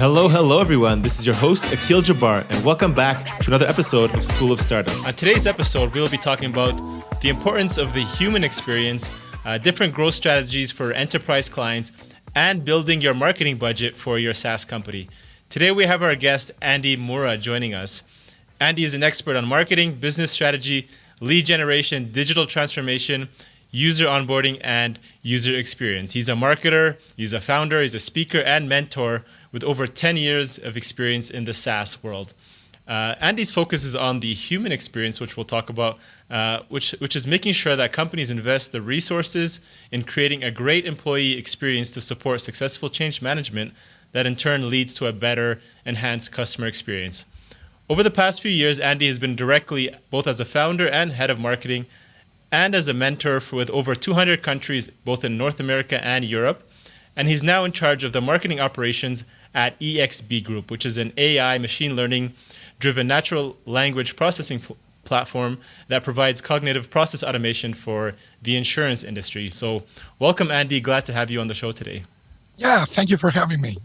Hello, hello, everyone. This is your host, Akeel Jabbar, and welcome back to another episode of School of Startups. On today's episode, we'll be talking about the importance of the human experience, uh, different growth strategies for enterprise clients, and building your marketing budget for your SaaS company. Today, we have our guest, Andy Mura, joining us. Andy is an expert on marketing, business strategy, lead generation, digital transformation, user onboarding, and user experience. He's a marketer, he's a founder, he's a speaker and mentor with over 10 years of experience in the SaaS world. Uh, Andy's focus is on the human experience, which we'll talk about, uh, which, which is making sure that companies invest the resources in creating a great employee experience to support successful change management that in turn leads to a better, enhanced customer experience. Over the past few years, Andy has been directly, both as a founder and head of marketing, and as a mentor for, with over 200 countries, both in North America and Europe. And he's now in charge of the marketing operations at EXB Group, which is an AI machine learning driven natural language processing f- platform that provides cognitive process automation for the insurance industry. So, welcome, Andy. Glad to have you on the show today. Yeah, thank you for having me.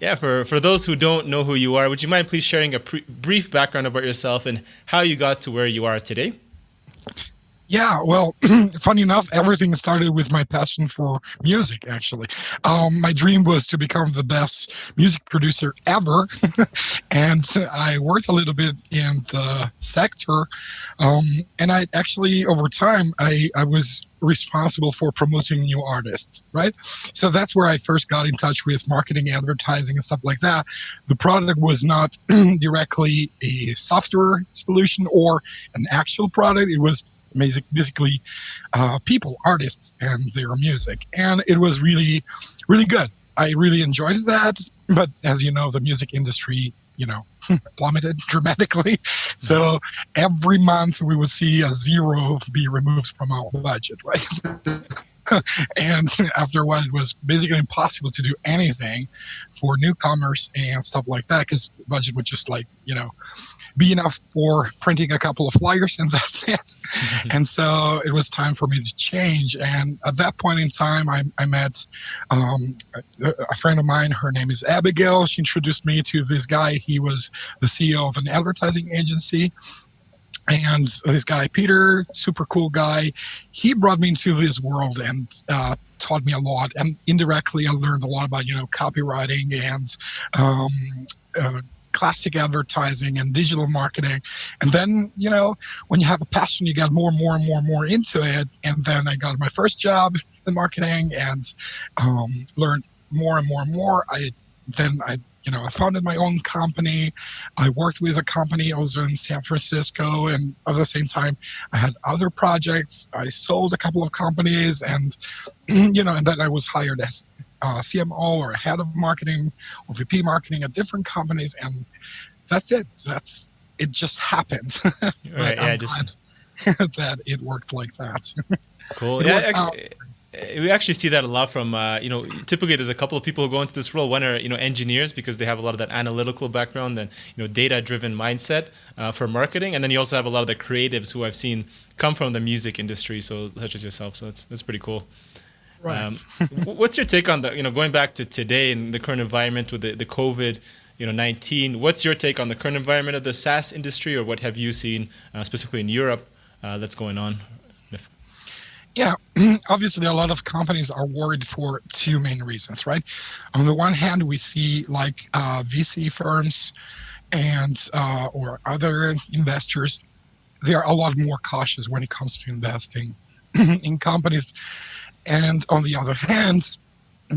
Yeah, for, for those who don't know who you are, would you mind please sharing a pre- brief background about yourself and how you got to where you are today? Yeah, well, funny enough, everything started with my passion for music, actually. Um, my dream was to become the best music producer ever. and I worked a little bit in the sector. Um, and I actually, over time, I, I was responsible for promoting new artists, right? So that's where I first got in touch with marketing, advertising, and stuff like that. The product was not directly a software solution or an actual product. It was basically uh, people, artists, and their music. And it was really, really good. I really enjoyed that. But as you know, the music industry, you know, plummeted dramatically. So every month we would see a zero be removed from our budget, right? and after a while, it was basically impossible to do anything for newcomers and stuff like that because budget would just like, you know, be enough for printing a couple of flyers and that's it. Mm-hmm. and so it was time for me to change. And at that point in time, I, I met um, a, a, friend of mine. Her name is Abigail. She introduced me to this guy. He was the CEO of an advertising agency. And this guy, Peter, super cool guy, he brought me into this world and uh, taught me a lot. And indirectly, I learned a lot about, you know, copywriting and um, uh, classic advertising and digital marketing. And then, you know, when you have a passion, you get more and more and more and more into it. And then I got my first job in marketing and um, learned more and more and more. I then I you know, I founded my own company. I worked with a company also in San Francisco, and at the same time, I had other projects. I sold a couple of companies, and you know, and then I was hired as uh, CMO or head of marketing or VP marketing at different companies, and that's it. That's it. Just happened. right. yeah. Just that it worked like that. Cool. yeah. Actually, we actually see that a lot from uh, you know typically there's a couple of people who go into this role one are you know engineers because they have a lot of that analytical background and you know data driven mindset uh, for marketing and then you also have a lot of the creatives who i've seen come from the music industry so such as yourself so it's, that's pretty cool Right. Um, what's your take on the you know going back to today and the current environment with the, the COVID you know 19? What's your take on the current environment of the SaaS industry, or what have you seen uh, specifically in Europe uh, that's going on? Yeah, obviously, a lot of companies are worried for two main reasons, right? On the one hand, we see like uh, VC firms and uh, or other investors, they are a lot more cautious when it comes to investing in companies and on the other hand,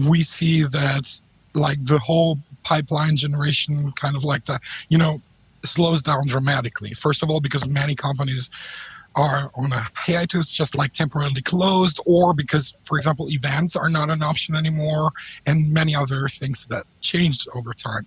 we see that like the whole pipeline generation kind of like that, you know, slows down dramatically. First of all, because many companies are on a hiatus, just like temporarily closed, or because, for example, events are not an option anymore, and many other things that changed over time.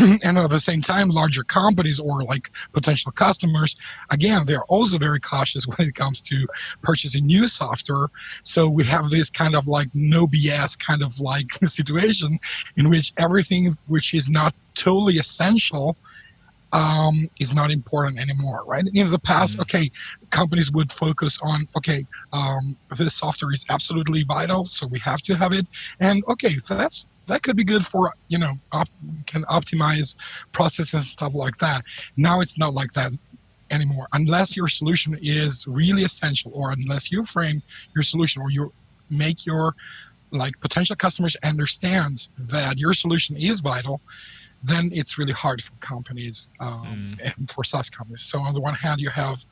and at the same time, larger companies or like potential customers, again, they're also very cautious when it comes to purchasing new software. So we have this kind of like no BS kind of like situation in which everything which is not totally essential um, is not important anymore, right? In the past, mm-hmm. okay, companies would focus on, okay, um, this software is absolutely vital, so we have to have it, and okay, so that's that could be good for you know op- can optimize processes and stuff like that. Now it's not like that anymore. Unless your solution is really essential or unless you frame your solution or you make your like potential customers understand that your solution is vital then it's really hard for companies um, mm. and for SaaS companies. So on the one hand, you have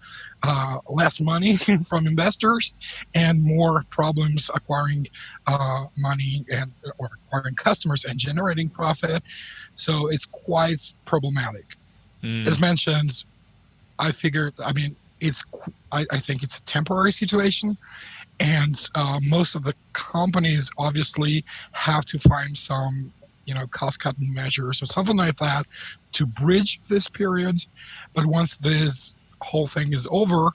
uh, less money from investors and more problems acquiring uh, money and or acquiring customers and generating profit. So it's quite problematic. Mm. As mentioned, I figured. I mean, it's. I, I think it's a temporary situation, and uh, most of the companies obviously have to find some you know, cost cutting measures or something like that to bridge this period. But once this whole thing is over,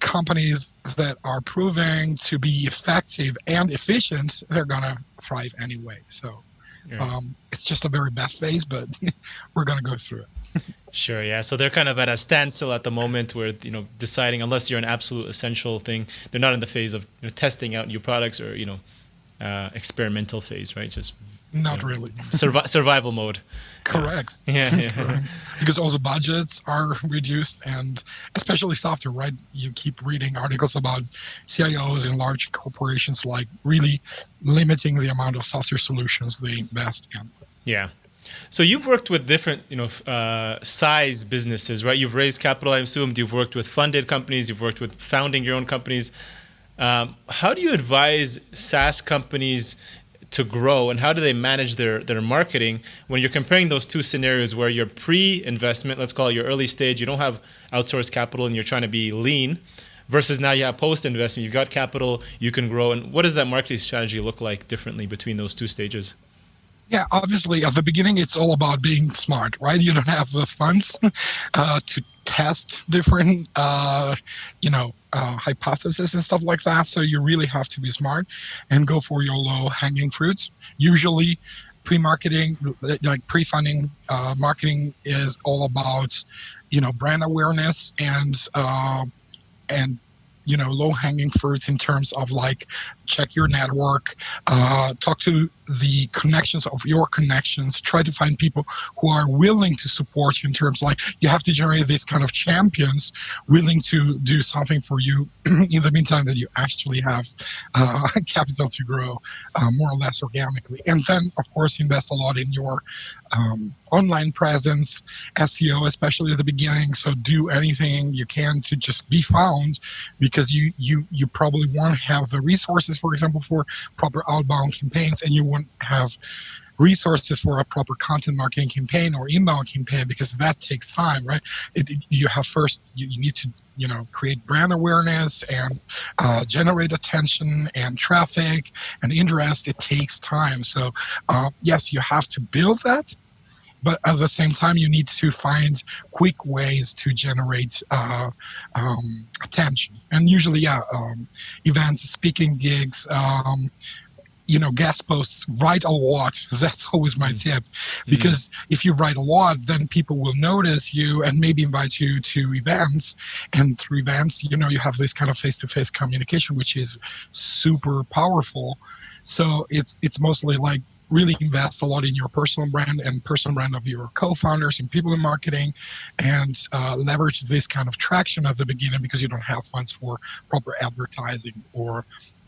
companies that are proving to be effective and efficient, they're going to thrive anyway. So yeah. um, it's just a very bad phase, but we're going to go through it. Sure, yeah. So they're kind of at a standstill at the moment where, you know, deciding unless you're an absolute essential thing, they're not in the phase of you know, testing out new products or, you know, uh, experimental phase, right? Just not really. Survi- survival mode. Correct. Yeah, yeah. because also budgets are reduced, and especially software, right? You keep reading articles about CIOs in large corporations like really limiting the amount of software solutions they invest in. Yeah. So you've worked with different, you know, uh, size businesses, right? You've raised capital, I assumed. You've worked with funded companies. You've worked with founding your own companies. Um, how do you advise SaaS companies to grow and how do they manage their their marketing when you're comparing those two scenarios where you're pre-investment let's call it your early stage you don't have outsourced capital and you're trying to be lean versus now you have post-investment you've got capital you can grow and what does that marketing strategy look like differently between those two stages yeah, obviously, at the beginning, it's all about being smart, right? You don't have the funds uh, to test different, uh, you know, uh, hypotheses and stuff like that. So you really have to be smart and go for your low-hanging fruits. Usually, pre-marketing, like pre-funding uh, marketing, is all about, you know, brand awareness and uh, and you know low hanging fruits in terms of like check your network uh, talk to the connections of your connections try to find people who are willing to support you in terms like you have to generate these kind of champions willing to do something for you in the meantime that you actually have uh, capital to grow uh, more or less organically. And then of course invest a lot in your um, online presence seo especially at the beginning. So do anything you can to just be found because you you you probably won't have the resources for example for proper outbound campaigns and you won't have resources for a proper content marketing campaign or inbound campaign because that takes time right? It, it, you have first you, you, need to you know create brand awareness and uh, generate attention and traffic and interest. It takes time. So uh, yes you have to build that but at the same time you need to find quick ways to generate uh, um, attention and usually yeah um, events speaking gigs um, you know guest posts write a lot that's always my mm. tip mm. because mm-hmm. if you write a lot then people will notice you and maybe invite you to events and through events you know you have this kind of face-to-face communication which is super powerful so it's it's mostly like really invest a lot in your personal brand and personal brand of your co-founders and people in marketing and uh, leverage this kind of traction at the beginning because you don't have funds for proper advertising or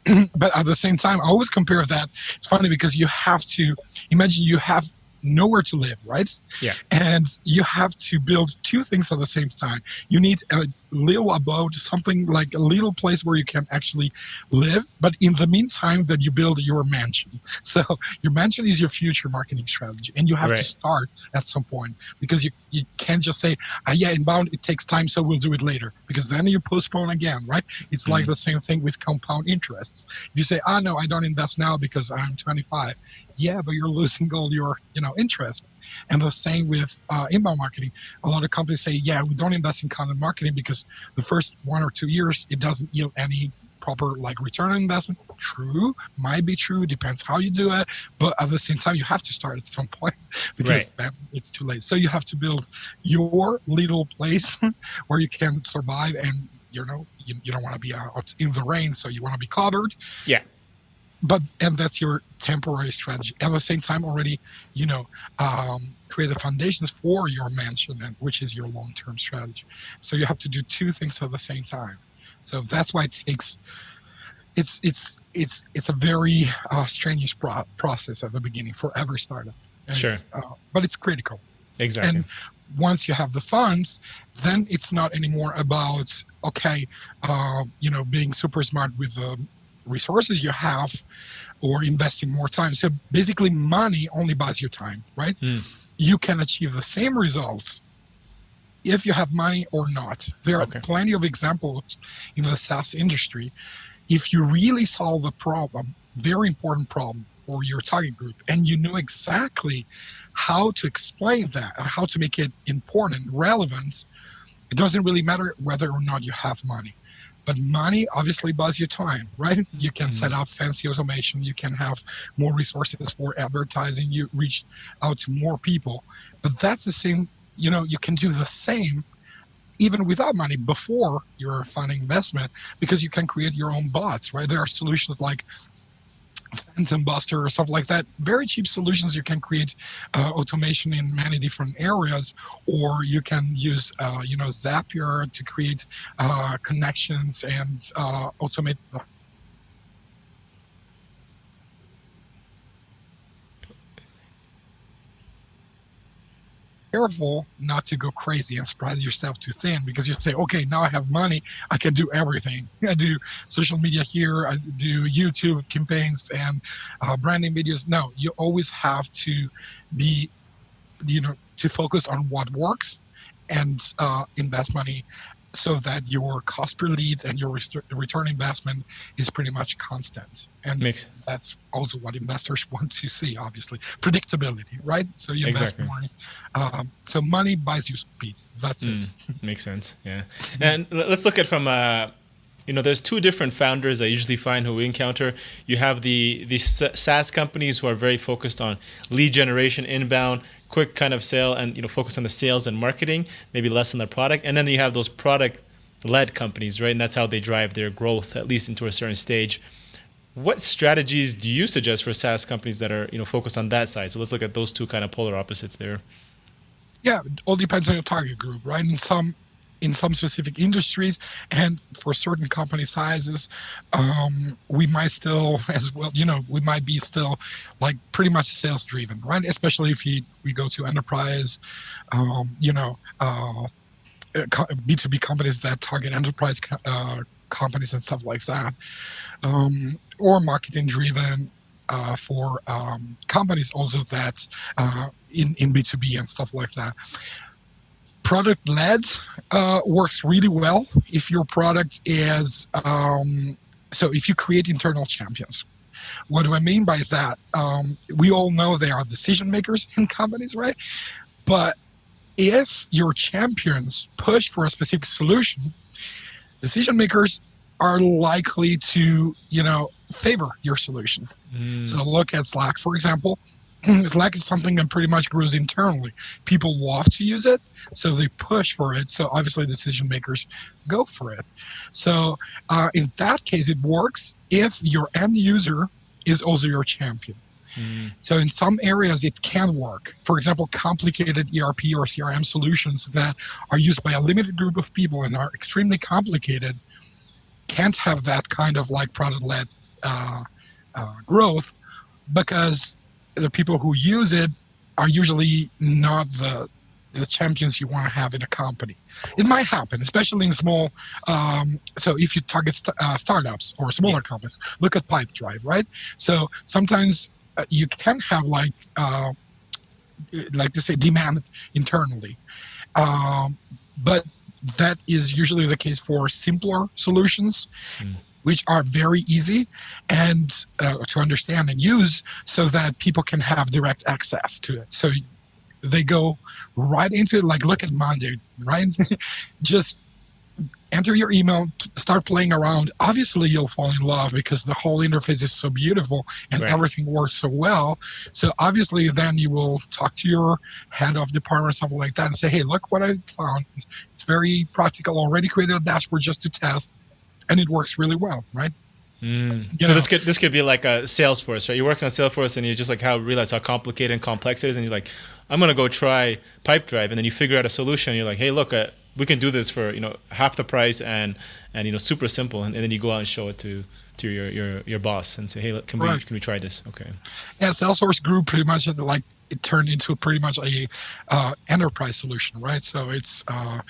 but at the same time, I always compare that. It's funny because you have to imagine you have nowhere to live, right? Yeah. And you have to build two things at the same time. You need a little abode, something like a little place where you can actually live. But in the meantime, that you build your mansion. So your mansion is your future marketing strategy, and you have right. to start at some point because you you can't just say, ah, "Yeah, inbound it takes time, so we'll do it later," because then you postpone again, right? It's mm-hmm. like the same thing with compound interests. If you say, "Ah, no, I don't invest now because I'm 25," yeah, but you're losing all your you know interest. And the same with uh, inbound marketing. A lot of companies say, yeah, we don't invest in content marketing because the first one or two years it doesn't yield any proper like return on investment. True, might be true, depends how you do it. But at the same time, you have to start at some point because right. then it's too late. So you have to build your little place where you can survive and you know you, you don't want to be out in the rain so you want to be covered yeah but and that's your temporary strategy. At the same time, already, you know, um, create the foundations for your mansion, and which is your long-term strategy. So you have to do two things at the same time. So that's why it takes. It's it's it's it's a very uh, strenuous pro- process at the beginning for every startup. And sure. Uh, but it's critical. Exactly. And once you have the funds, then it's not anymore about okay, uh, you know, being super smart with the resources you have or investing more time. So basically, money only buys you time, right? Mm. You can achieve the same results if you have money or not. There are okay. plenty of examples in the SaaS industry. If you really solve a problem, very important problem for your target group, and you know exactly how to explain that and how to make it important, relevant, it doesn't really matter whether or not you have money. But money obviously buys you time, right? You can set mm-hmm. up fancy automation, you can have more resources for advertising, you reach out to more people. But that's the same, you know, you can do the same even without money before your funding investment because you can create your own bots, right? There are solutions like PhantomBuster or something like that. Very cheap solutions. You can create uh, automation in many different areas, or you can use, uh, you know, Zapier to create uh, connections and uh, automate careful not to go crazy and spread yourself too thin because you say, okay, now I have money, I can do everything. I do social media here, I do YouTube campaigns and uh, branding videos. No, you always have to be, you know, to focus on what works and uh, invest money so that your cost per leads and your return investment is pretty much constant. And Makes that's also what investors want to see, obviously. Predictability, right? So you invest exactly. money. Um, so money buys you speed. That's mm, it. Makes sense. Yeah. And let's look at from uh, you know, there's two different founders I usually find who we encounter. You have the the SaaS companies who are very focused on lead generation, inbound, quick kind of sale and you know focus on the sales and marketing, maybe less on the product. And then you have those product led companies, right? And that's how they drive their growth, at least into a certain stage. What strategies do you suggest for SaaS companies that are you know focused on that side? So let's look at those two kind of polar opposites there. Yeah, all depends on your target group, right? And some in some specific industries and for certain company sizes um, we might still as well you know we might be still like pretty much sales driven right? Especially if you, we go to enterprise um, you know uh, b2b companies that target enterprise uh, companies and stuff like that um, or marketing driven uh, for um, companies also that uh, in, in b2b and stuff like that product led uh, works really well if your product is um, so if you create internal champions. What do i mean by that? Um, we all know they are decision makers in companies right? But if your champions push for a specific solution decision makers are likely to you know favor your solution. Mm. so look at slack for example Slack is something that pretty much grows internally. People love to use it, so they push for it. So obviously, decision makers go for it. So uh, in that case, it works if your end user is also your champion. Mm. So in some areas it can work. For example, complicated ERP or CRM solutions that are used by a limited group of people and are extremely complicated can't have that kind of like product-led uh, uh, growth because the people who use it are usually not the the champions you want to have in a company. It might happen, especially in small. Um, so if you target st- uh, startups or smaller yeah. companies, look at Pipedrive, right? So sometimes uh, you can have like, uh, like to say, demand internally, um, but that is usually the case for simpler solutions. Mm which are very easy and uh, to understand and use so that people can have direct access to it. So they go right into it like look at monday right? Just enter your email start playing around. Obviously you'll fall in love because the whole interface is so beautiful and right. everything works so well. So obviously then you will talk to your head of department or something like that and say hey look what i found. It's very practical. Already created a dashboard just to test and it works really well, right? Mm. So know? this could this could be like a Salesforce, right? You're working on Salesforce and you just like how realize how complicated and complex it is, and you're like, I'm gonna go try Pipedrive, and then you figure out a solution. you're like, hey, look, uh, we can do this for you know half the price and and you know super simple, and, and then you go out and show it to to your your your boss and say, hey, can right. we can we try this? Okay. Yeah, Salesforce grew pretty much like it turned into pretty much a uh, enterprise solution, right? So it's uh,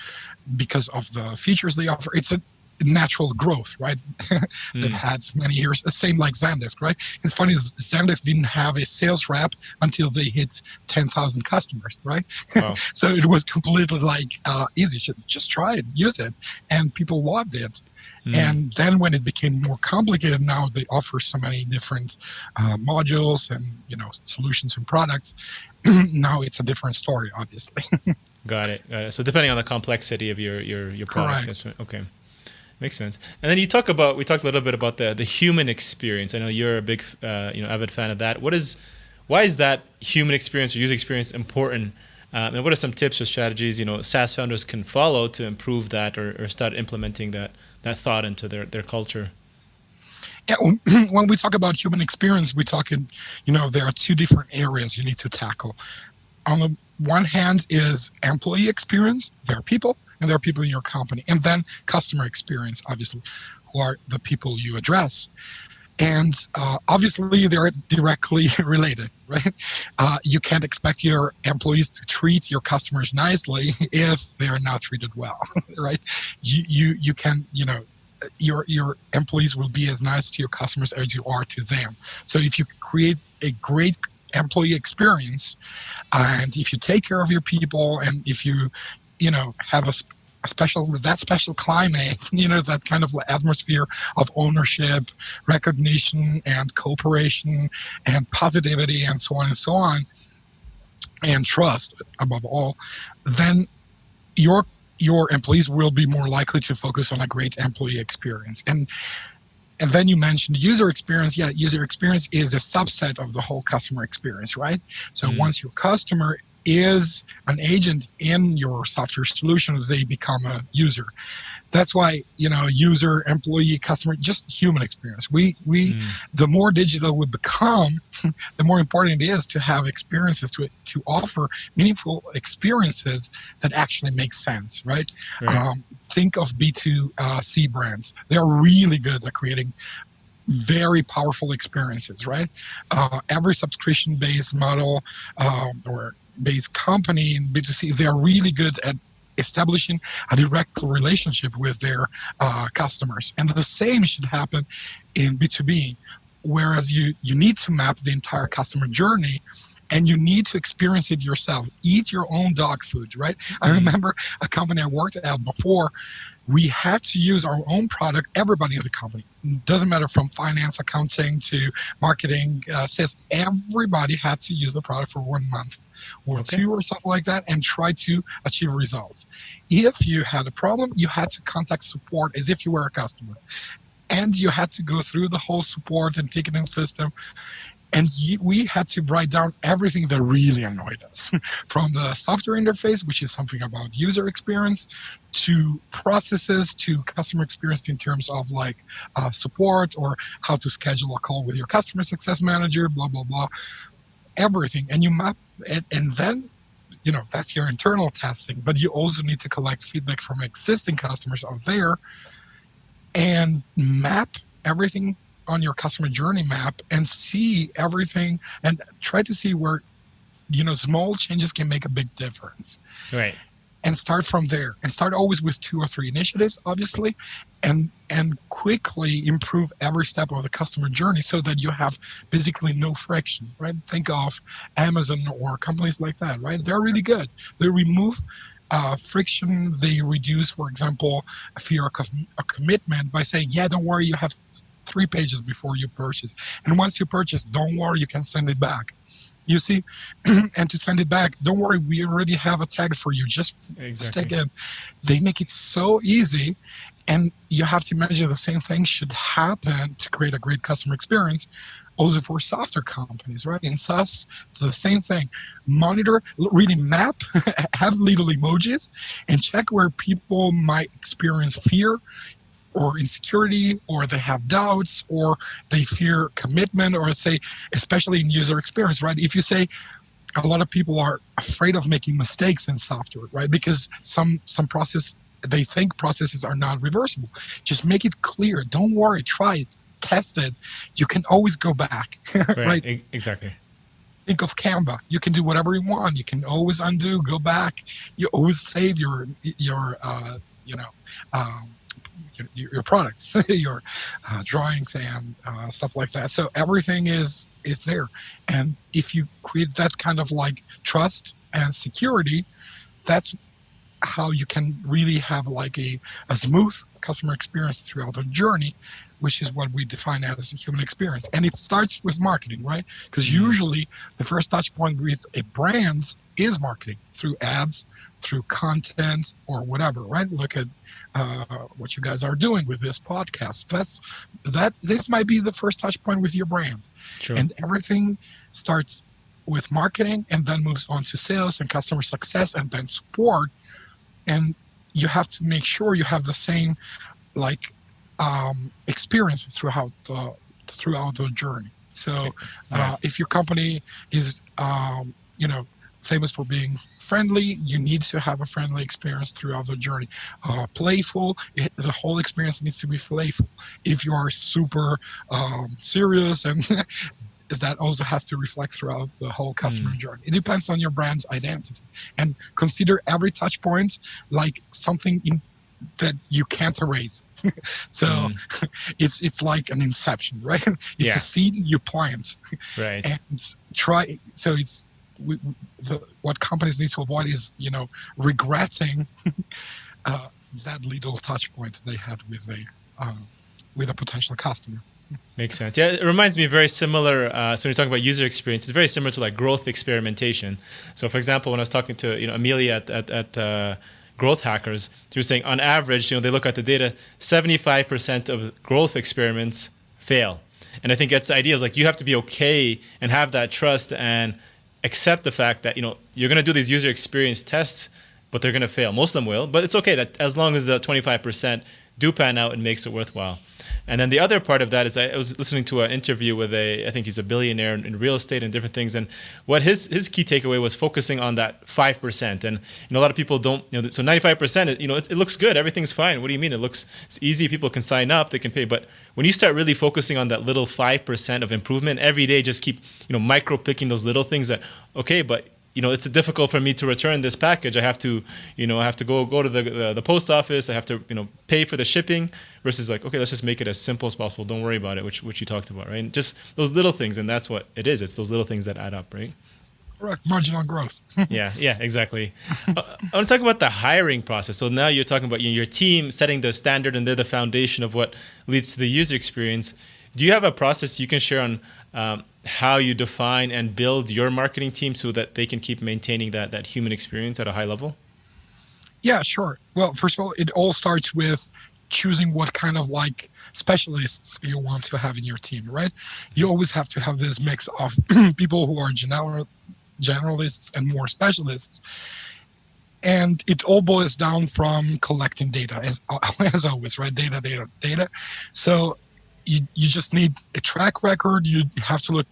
because of the features they offer. It's a natural growth, right? They've mm. had many years. The same like Zendesk, right? It's funny, Zendesk didn't have a sales rep until they hit 10,000 customers, right? Wow. so it was completely like uh, easy. Just try it, use it. And people loved it. Mm. And then when it became more complicated, now they offer so many different uh, modules and you know solutions and products. now it's a different story, obviously. got it. Got it. So depending on the complexity of your your your product, okay. Makes sense. And then you talk about we talked a little bit about the the human experience. I know you're a big uh, you know avid fan of that. What is why is that human experience or user experience important? Um, and what are some tips or strategies you know SaaS founders can follow to improve that or, or start implementing that that thought into their, their culture? Yeah, when we talk about human experience, we're talking, you know, there are two different areas you need to tackle. On the one hand is employee experience, there are people, and there are people in your company, and then customer experience, obviously, who are the people you address. And uh, obviously, they're directly related, right? Uh, you can't expect your employees to treat your customers nicely if they are not treated well, right? You, you, you can, you know, your your employees will be as nice to your customers as you are to them. So if you create a great employee experience, and if you take care of your people, and if you, you know, have a a special that special climate you know that kind of atmosphere of ownership recognition and cooperation and positivity and so on and so on and trust above all then your your employees will be more likely to focus on a great employee experience. And and then you mentioned user experience. Yeah user experience is a subset of the whole customer experience right? So mm-hmm. once your customer is an agent in your software solution as they become a user. That's why you know user, employee, customer, just human experience. We we mm. the more digital we become, the more important it is to have experiences to to offer meaningful experiences that actually make sense. Right? right. Um, think of B two uh, C brands. They're really good at creating very powerful experiences, right? Uh, every subscription based model um, or based company in B2C, they're really good at establishing a direct relationship with their uh, customers. And the same should happen in B2B, whereas you, you need to map the entire customer journey and you need to experience it yourself. Eat your own dog food, right? I mm-hmm. remember a company I worked at before we had to use our own product. Everybody in the company. Doesn't matter from finance accounting to marketing uh, sales. Everybody had to use the product for one month or okay. two or something like that and try to achieve results. If you had a problem you had to contact support as if you were a customer. And you had to go through the whole support and ticketing system and we had to write down everything that really annoyed us from the software interface which is something about user experience to processes to customer experience in terms of like uh, support or how to schedule a call with your customer success manager blah blah blah. Everything. And you map it and then you know that's your internal testing but you also need to collect feedback from existing customers out there and map everything on your customer journey map and see everything and try to see where you know small changes can make a big difference. Right. And start from there and start always with two or three initiatives obviously and and quickly improve every step of the customer journey so that you have basically no friction right? Think of amazon or companies like that right? They're really good. They remove uh, friction. They reduce for example a fear of a commitment by saying yeah don't worry you have three pages before you purchase. And once you purchase, don't worry, you can send it back. You see, and to send it back, don't worry, we already have a tag for you. Just exactly. stick in. They make it so easy, and you have to imagine the same thing should happen to create a great customer experience also for software companies, right? In SaaS, it's the same thing. Monitor, really map, have little emojis, and check where people might experience fear or insecurity or they have doubts or they fear commitment or say especially in user experience right? If you say a lot of people are afraid of making mistakes in software right? Because some some process they think processes are not reversible. Just make it clear. Don't worry. Try it. Test it. You can always go back right, right? exactly. Think of canva. You can do whatever you want. You can always undo go back. You always save your your uh, you know um, your, products, your uh, drawings and uh, stuff like that. So everything is is there, and if you create that kind of like trust and security, that's how you can really have like a, a smooth customer experience throughout the journey which is what we define as a human experience and it starts with marketing right because mm-hmm. usually the first touch point with a brand is marketing through ads through content or whatever right look at uh, what you guys are doing with this podcast. That's that. This might be the first touch point with your brand, and everything starts with marketing and then moves on to sales and customer success and then support. And you have to make sure you have the same like um, experience throughout the throughout the journey. So uh, if your company is um, you know famous for being friendly you need to have a friendly experience throughout the journey. Uh, playful it, the whole experience needs to be playful. If you are super um, serious and that also has to reflect throughout the whole customer mm. journey. It depends on your brand's identity. And consider every touch point like something in, that you can't erase so mm. it's it's like an inception right it's yeah. a seed you plant right and try so it's we, the, what companies need to avoid is you know regretting uh, that little touch point they had with a uh, with a potential customer. Makes sense. Yeah, it reminds me very similar. Uh, so when you're talking about user experience, it's very similar to like growth experimentation. So, for example, when I was talking to you know Amelia at at, at uh, Growth Hackers, she was saying on average, you know, they look at the data, 75% of growth experiments fail. And I think that's the idea is like you have to be okay and have that trust and accept the fact that you know you're going to do these user experience tests but they're going to fail most of them will but it's okay that as long as the 25% do pan out and makes it worthwhile and then the other part of that is I was listening to an interview with a I think he's a billionaire in, real estate and different things. And what his his key takeaway was focusing on that 5% and you know a lot of people don't you know so 95% you know it, it looks good. Everything's fine. What do you mean? It looks it's easy. People can sign up. They can pay. But when you start really focusing on that little 5% of improvement every day just keep you know micro picking those little things that okay but you know it's difficult for me to return this package. I have to you know i have to go go to the, the, the post office. I have to you know pay for the shipping versus like okay let's just make it as simple as possible. Don't worry about it which which you talked about right? And just those little things and that's what it is. It's those little things that add up right? Correct. Marginal growth. Yeah yeah exactly. Uh, i want to talk about the hiring process. So now you're talking about your team setting the standard and they're the foundation of what leads to the user experience. Do you have a process you can share on um, how you define and build your marketing team so that they can keep maintaining that that human experience at a high level? Yeah, sure. Well, first of all, it all starts with choosing what kind of like specialists you want to have in your team, right? You always have to have this mix of people who are general generalists and more specialists. And it all boils down from collecting data as as always, right? Data, data, data. So you, you just need a track record. You have to look,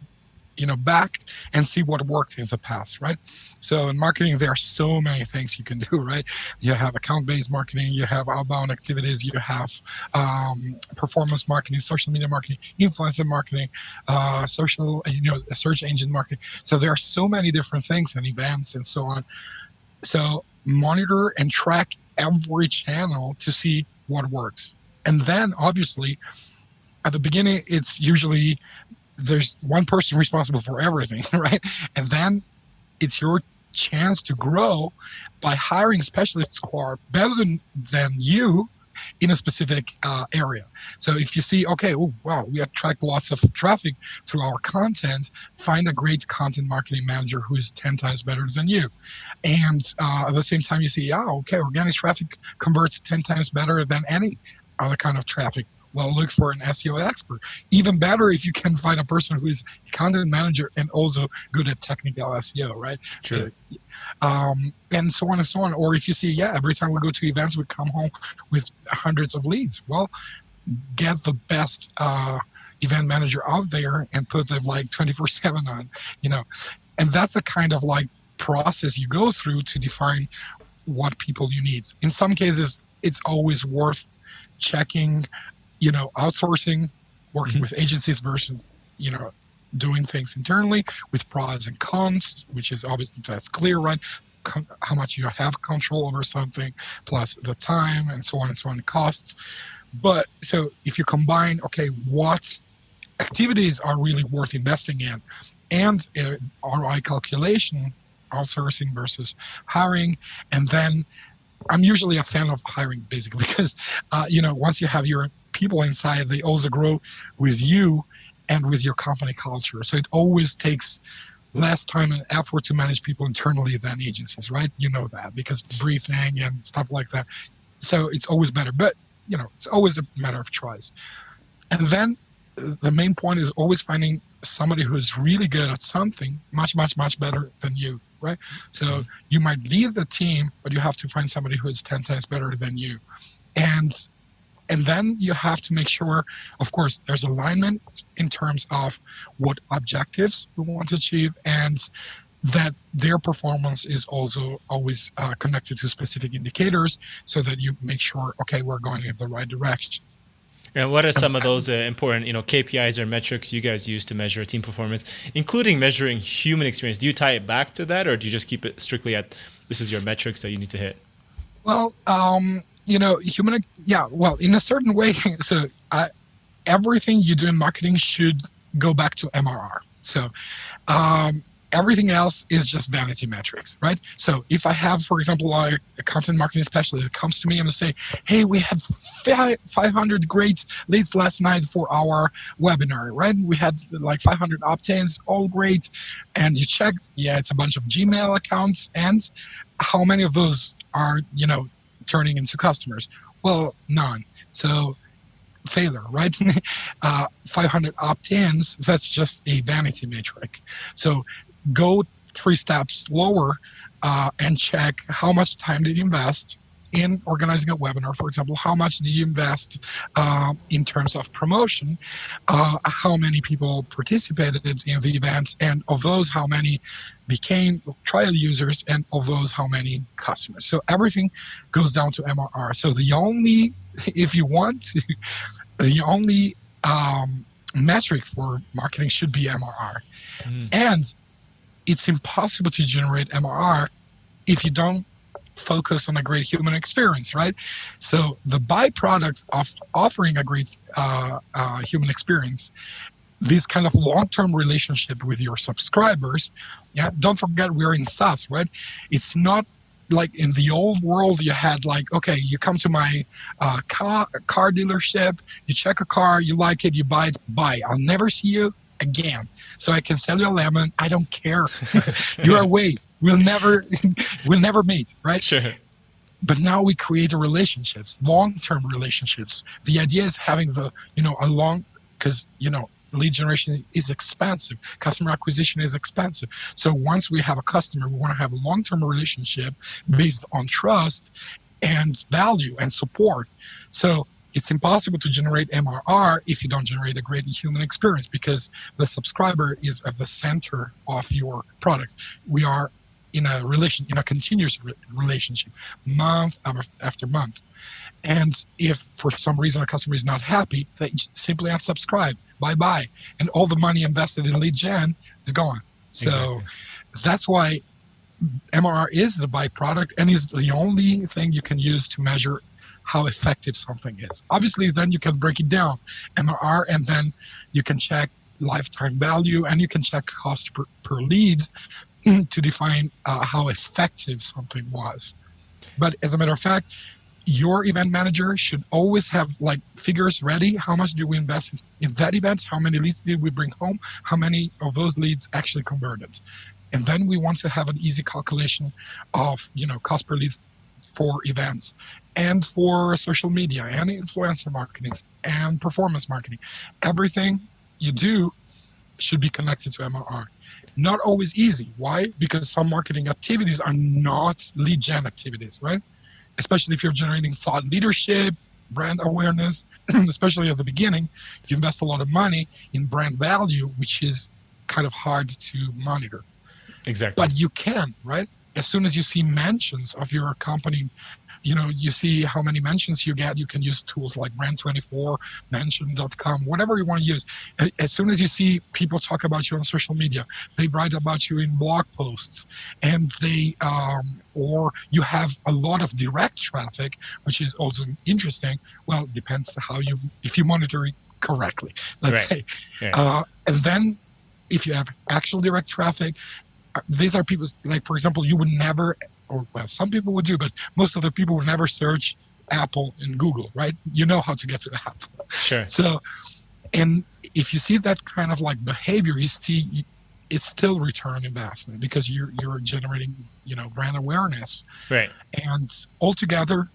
you know, back and see what worked in the past, right? So in marketing, there are so many things you can do, right? You have account-based marketing, you have outbound activities, you have um, performance marketing, social media marketing, influencer marketing, uh, social, you know, search engine marketing. So there are so many different things and events and so on. So monitor and track every channel to see what works. And then obviously at the beginning it's usually there's one person responsible for everything right and then it's your chance to grow by hiring specialists who are better than, than you in a specific uh, area. So if you see, okay, oh, wow, we attract lots of traffic through our content, find a great content marketing manager who is 10 times better than you. And uh, at the same time, you see, yeah, okay, organic traffic converts 10 times better than any other kind of traffic well, look for an SEO expert. Even better if you can find a person who is content manager and also good at technical SEO, right? True. Um, and so on and so on. Or if you see, yeah, every time we go to events, we come home with hundreds of leads. Well, get the best uh, event manager out there and put them like 24 7 on, you know. And that's the kind of like process you go through to define what people you need. In some cases, it's always worth checking, you know, outsourcing, working mm-hmm. with agencies versus, you know, doing things internally with pros and cons, which is obviously that's clear, right? how much you have control over something, plus the time and so on and so on, costs. But so if you combine, okay, what activities are really worth investing in, and uh, ROI calculation, outsourcing versus hiring, and then I'm usually a fan of hiring basically because uh, you know once you have your people inside, they also grow with you and with your company culture. So it always takes less time and effort to manage people internally than agencies, right? You know that because briefing and stuff like that. So it's always better. But you know, it's always a matter of choice. And then the main point is always finding somebody who's really good at something much, much, much better than you, right? So mm-hmm. you might leave the team, but you have to find somebody who is 10 times better than you. And and then you have to make sure of course there's alignment in terms of what objectives we want to achieve and that their performance is also always uh, connected to specific indicators so that you make sure okay we're going in the right direction. And what are some of those uh, important you know kpis or metrics you guys use to measure team performance including measuring human experience? Do you tie it back to that or do you just keep it strictly at this is your metrics that you need to hit well um, you know human yeah well in a certain way so uh, everything you do in marketing should go back to mrr so um, everything else is just vanity metrics, right? So if I have, for example, a, a content marketing specialist comes to me and say, "Hey, we had 500 great leads last night for our webinar, right? We had like 500 opt-ins, all great." And you check, yeah, it's a bunch of Gmail accounts, and how many of those are you know turning into customers? Well, none. So failure, right? uh, 500 opt-ins, that's just a vanity metric. So go three steps lower uh, and check how much time did you invest in organizing a webinar, for example, how much do you invest uh, in terms of promotion, uh, how many people participated in the event, and of those, how many became trial users, and of those, how many customers. So everything goes down to MRR. So the only, if you want, to, the only um, metric for marketing should be MRR. Mm. And it's impossible to generate MRR if you don't focus on a great human experience, right? So the byproduct of offering a great uh, uh, human experience, this kind of long-term relationship with your subscribers. Yeah, don't forget we're in SaaS, right? It's not like in the old world you had like okay you come to my uh, car car dealership you check a car you like it you buy it buy i'll never see you again. So I can sell you a lemon. I don't care. You're away. We'll never, we'll never meet, right? Sure. But now we create relationships, long-term relationships. The idea is having the, you know, a long, because you know, lead generation is expensive. Customer acquisition is expensive. So once we have a customer, we want to have a long-term relationship based on trust and value and support. So it's impossible to generate MRR if you don't generate a great human experience because the subscriber is at the center of your product. We are in a relation, in a continuous re- relationship, month after month. And if for some reason a customer is not happy, they simply unsubscribe. Bye bye. And all the money invested in lead gen is gone. So exactly. that's why MRR is the byproduct and is the only thing you can use to measure how effective something is. Obviously, then you can break it down, MRR, and then you can check lifetime value and you can check cost per, per lead to define uh, how effective something was. But as a matter of fact, your event manager should always have like figures ready. How much do we invest in that event? How many leads did we bring home? How many of those leads actually converted? And then we want to have an easy calculation of you know cost per lead for events and for social media and influencer marketing and performance marketing. Everything you do should be connected to MRR. Not always easy. Why? Because some marketing activities are not lead gen activities, right? Especially if you're generating thought leadership, brand awareness, especially at the beginning, you invest a lot of money in brand value, which is kind of hard to monitor. Exactly. But you can, right? As soon as you see mentions of your company you know you see how many mentions you get you can use tools like brand24 mention.com whatever you want to use as soon as you see people talk about you on social media they write about you in blog posts and they um, or you have a lot of direct traffic which is also interesting well depends how you if you monitor it correctly let's right. say yeah. uh, and then if you have actual direct traffic uh, these are people like for example you would never or well, some people would do, but most of the people would never search Apple in Google, right? You know how to get to Apple. Sure. So, and if you see that kind of like behavior, you see it's still return investment because you're you're generating you know brand awareness, right? And altogether,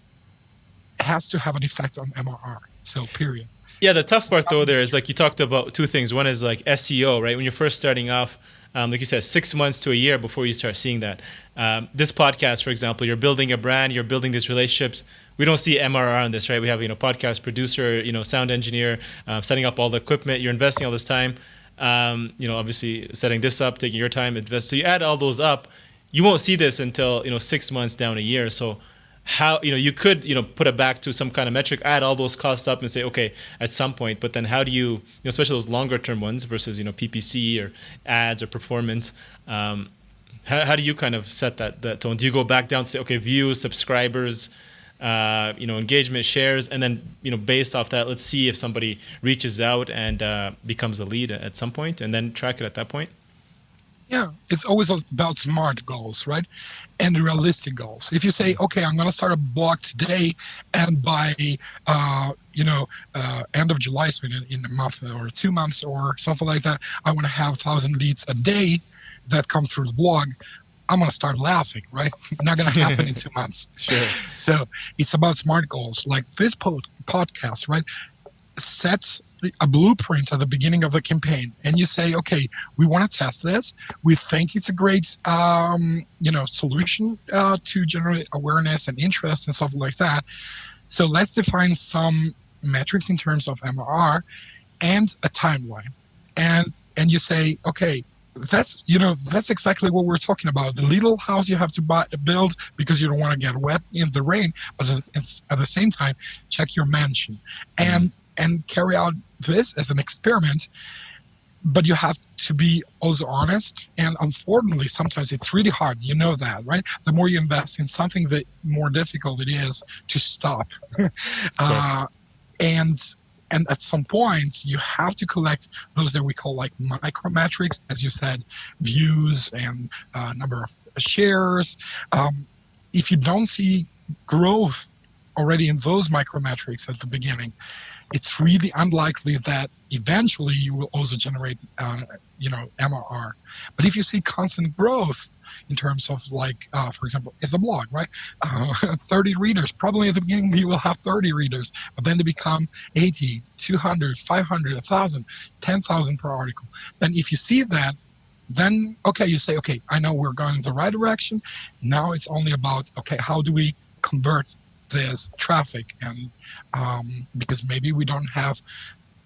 it has to have an effect on MRR. So, period. Yeah, the tough part though there is um, like you talked about two things. One is like SEO, right? When you're first starting off, um, like you said, six months to a year before you start seeing that. Um, this podcast, for example, you're building a brand, you're building these relationships. We don't see MRR on this, right? We have you know podcast producer, you know sound engineer, uh, setting up all the equipment. You're investing all this time. Um, you know, obviously setting this up, taking your time, invest. So you add all those up, you won't see this until you know six months down a year. So how you know you could you know put it back to some kind of metric add all those costs up and say okay at some point but then how do you, you know, especially those longer term ones versus you know ppc or ads or performance um, how, how do you kind of set that, that tone? Do you go back down and say, okay, views, subscribers, uh, you know, engagement, shares, and then you know, based off that, let's see if somebody reaches out and uh, becomes a lead at some point, and then track it at that point. Yeah, it's always about smart goals, right? And realistic goals. If you say, okay, I'm going to start a blog today, and by uh, you know uh, end of July, so in, in a month or two months or something like that, I want to have thousand leads a day that come through the blog, I'm going to start laughing, right? Not going to happen in two months. Sure. So it's about smart goals. Like this pod- podcast, right? Sets a blueprint at the beginning of the campaign, and you say, okay, we want to test this. We think it's a great, um, you know, solution uh, to generate awareness and interest and stuff like that. So let's define some metrics in terms of MRR and a timeline. And and you say, okay, that's you know that's exactly what we're talking about the little house you have to buy build because you don't want to get wet in the rain but at the same time check your mansion and mm-hmm. and carry out this as an experiment but you have to be also honest. And unfortunately sometimes it's really hard. You know that right? The more you invest in something the more difficult it is to stop. Uh, and and at some points you have to collect those that we call like micrometrics as you said views and uh, number of shares. Um, if you don't see growth already in those micrometrics at the beginning it's really unlikely that eventually you will also generate uh, you know mrr but if you see constant growth in terms of like, uh, for example, it's a blog, right? Uh, 30 readers. Probably at the beginning you will have 30 readers, but then they become 80, 200, 500, 1,000, 10,000 per article. Then if you see that, then okay, you say, okay, I know we're going in the right direction. Now it's only about okay, how do we convert this traffic and um, because maybe we don't have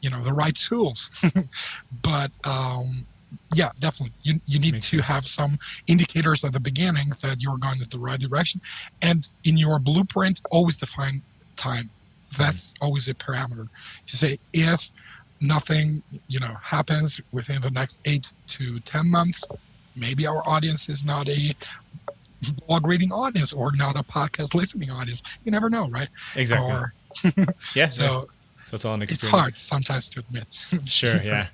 you know the right tools but um, yeah, definitely. You, you need Makes to sense. have some indicators at the beginning that you're going in the right direction. And in your blueprint, always define time. That's mm-hmm. always a parameter. You say if nothing, you know, happens within the next eight to ten months, maybe our audience is not a blog reading audience or not a podcast listening audience. You never know, right? Exactly. Or, yeah. So, yeah. so it's all an experience. It's hard sometimes to admit. sure. Yeah.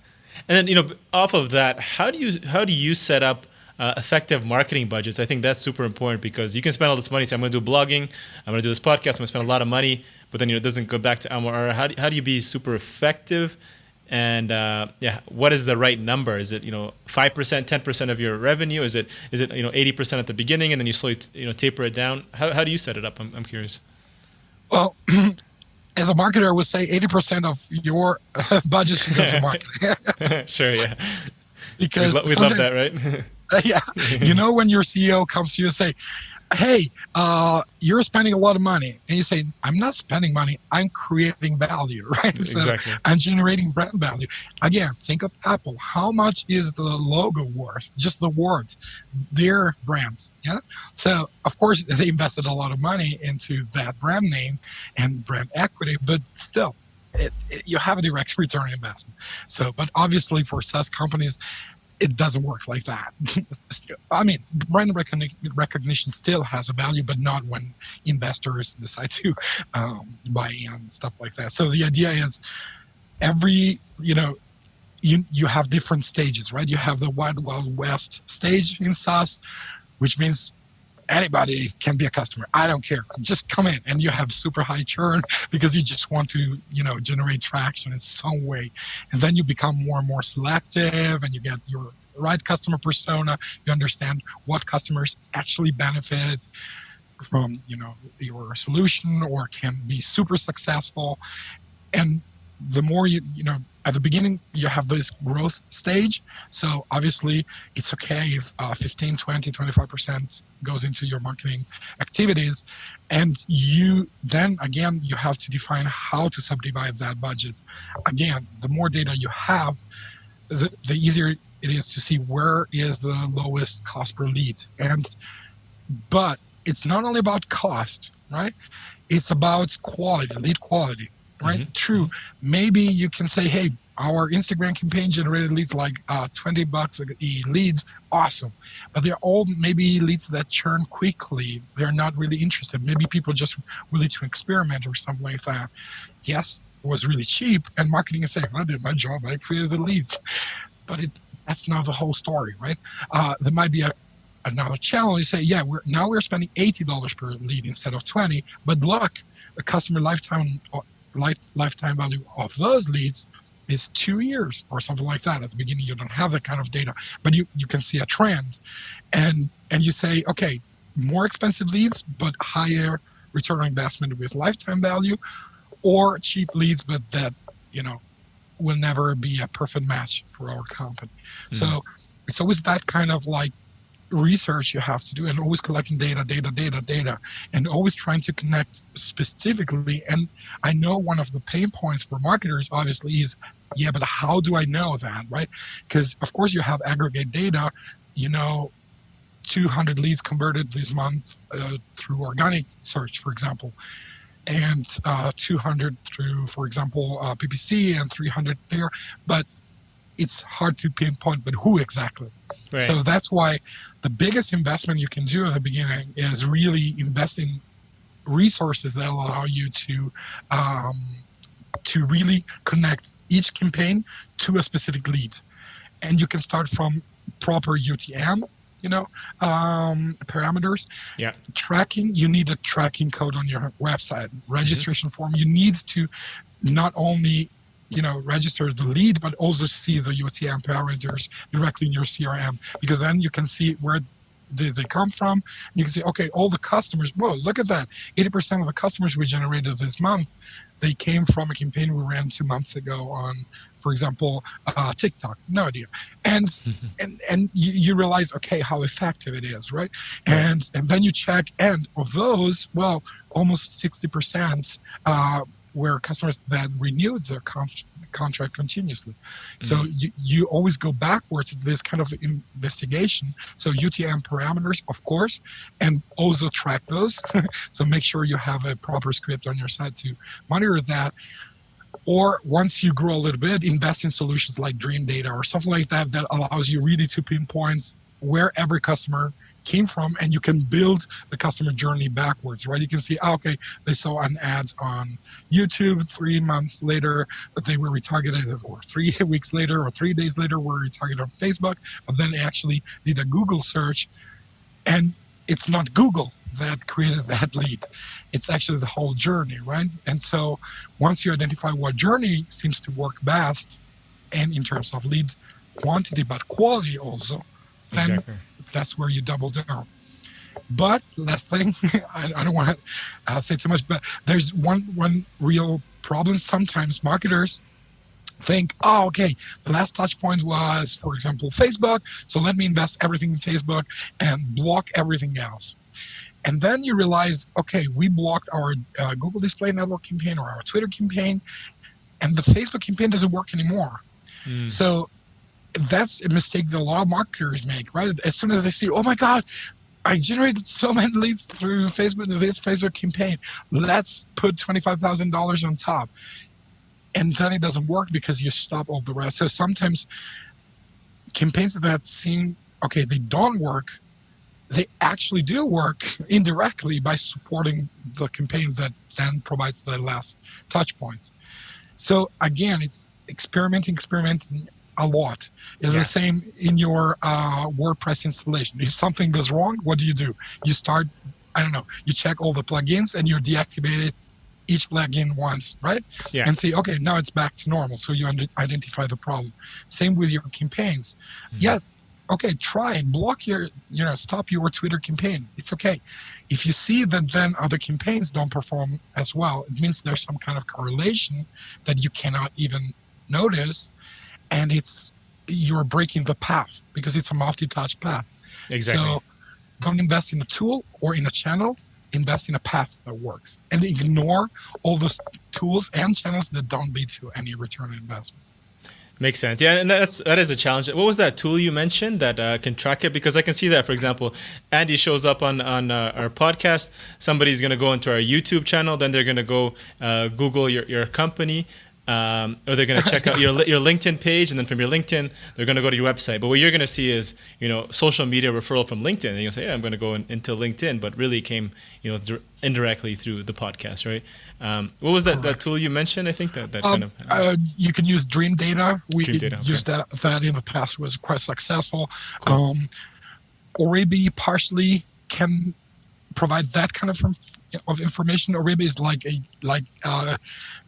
And then you know, off of that, how do you how do you set up uh, effective marketing budgets? I think that's super important because you can spend all this money. Say, I'm going to do blogging, I'm going to do this podcast, I'm going to spend a lot of money, but then you know it doesn't go back to MRR. How do, how do you be super effective? And uh, yeah, what is the right number? Is it you know five percent, ten percent of your revenue? Is it is it you know eighty percent at the beginning and then you slowly you know taper it down? How how do you set it up? I'm I'm curious. Well, as a marketer, I would say 80% of your budget should go to marketing. sure, yeah. Because we lo- love that, right? yeah. You know, when your CEO comes to you and say, hey, uh, you're spending a lot of money. And you say, I'm not spending money, I'm creating value, right? Exactly. So I'm generating brand value. Again, think of Apple. How much is the logo worth? Just the words, their brands. Yeah. So, of course, they invested a lot of money into that brand name and brand equity, but still, it, it, you have a direct return investment. So, but obviously for SaaS companies, it doesn't work like that. I mean, brand recognition still has a value, but not when investors decide to um, buy in stuff like that. So the idea is every, you know, you you have different stages, right? You have the wild wild west stage in SaaS, which means anybody can be a customer. I don't care. Just come in and you have super high churn because you just want to, you know, generate traction in some way. And then you become more and more selective and you get your right customer persona. You understand what customers actually benefit from, you know, your solution or can be super successful. And the more you, you know, at the beginning you have this growth stage. So obviously it's okay if uh, 15 20 25% goes into your marketing activities. And you then again you have to define how to subdivide that budget. Again the more data you have the, the easier it is to see where is the lowest cost per lead. And but it's not only about cost right? It's about quality lead quality right? Mm-hmm. True. Maybe you can say, hey, our Instagram campaign generated leads like uh, 20 bucks a leads. Awesome. But they're all maybe leads that churn quickly. They're not really interested. Maybe people just willing to experiment or something like that. Yes, it was really cheap. And marketing is saying, I did my job. I created the leads. But it, that's not the whole story, right? Uh, there might be a, another channel. You say, yeah, we're now we're spending $80 per lead instead of 20 But look, a customer lifetime uh, life, lifetime value of those leads is two years or something like that. At the beginning, you don't have that kind of data, but you, you can see a trend, and and you say, okay, more expensive leads but higher return on investment with lifetime value, or cheap leads but that you know will never be a perfect match for our company. Mm. So it's always that kind of like research you have to do and always collecting data data data data and always trying to connect specifically. And i know one of the pain points for marketers obviously is yeah but how do i know that? Right? Because of course you have aggregate data you know 200 leads converted this month uh, through organic search for example and uh, 200 through for example uh, ppc and 300 there. But it's hard to pinpoint but who exactly? Right. so that's why the biggest investment you can do at the beginning is really investing resources that allow you to um, to really connect each campaign to a specific lead. And you can start from proper utm you know um, parameters. Yeah. Tracking you need a tracking code on your website. Registration mm-hmm. form you need to not only you know register the lead but also see the utm parameters directly in your crm because then you can see where they, they come from. You can see okay all the customers whoa look at that. 80% of the customers we generated this month they came from a campaign we ran two months ago on for example uh, tiktok. No idea. And and and you, you, realize okay how effective it is right? And and then you check and of those well almost 60% uh, were customers that renewed their con- contract continuously. Mm-hmm. So you, you always go backwards to this kind of investigation. So UTM parameters, of course, and also track those. so make sure you have a proper script on your side to monitor that. Or once you grow a little bit, invest in solutions like Dreamdata or something like that that allows you really to pinpoint where every customer came from and you can build the customer journey backwards right? You can see oh, okay they saw an ad on youtube three months later that they were retargeted or three weeks later or three days later were retargeted on facebook but then they actually did a google search and it's not google that created that lead. It's actually the whole journey right? And so once you identify what journey seems to work best and in terms of lead quantity but quality also then exactly that's where you double down. But last thing, I, I don't want to uh, say too much, but there's one one real problem. Sometimes marketers think, oh, okay, the last touch point was, for example, Facebook. So let me invest everything in Facebook and block everything else. And then you realize, okay, we blocked our uh, Google Display Network campaign or our Twitter campaign, and the Facebook campaign doesn't work anymore. Mm. So that's a mistake that a lot of marketers make, right? As soon as they see, oh my God, I generated so many leads through Facebook this Facebook campaign. Let's put twenty-five thousand dollars on top and then it doesn't work because you stop all the rest. So sometimes campaigns that seem okay, they don't work, they actually do work indirectly by supporting the campaign that then provides the last touch points. So again, it's experimenting, experimenting a lot. It's yeah. the same in your uh, WordPress installation. If something goes wrong, what do you do? You start, I don't know, you check all the plugins and you deactivate each plugin once, right? Yeah. And say, okay, now it's back to normal. So you identify the problem. Same with your campaigns. Mm-hmm. Yeah, okay, try block your, you know, stop your Twitter campaign. It's okay. If you see that then other campaigns don't perform as well, it means there's some kind of correlation that you cannot even notice, and it's you're breaking the path because it's a multi-touch path. Exactly. So don't invest in a tool or in a channel invest in a path that works and ignore all those tools and channels that don't lead to any return on investment. Makes sense. Yeah, and that's that is a challenge. What was that tool you mentioned that uh, can track it? Because I can see that, for example, Andy shows up on on uh, our podcast. Somebody's going to go into our YouTube channel, then they're going to go uh, Google your your company, um, or they're going to check out your your LinkedIn page, and then from your LinkedIn, they're going to go to your website. But what you're going to see is, you know, social media referral from LinkedIn, and you'll say, "Yeah, I'm going to go in, into LinkedIn," but really came, you know, indirectly through the podcast, right? Um, what was that, that tool you mentioned? I think that that um, kind of. Uh, you can use Dreamdata. We Dreamdata, used okay. that that in the past was quite successful. Cool. Um, Oribi partially can provide that kind of of information. Oribi is like a like uh,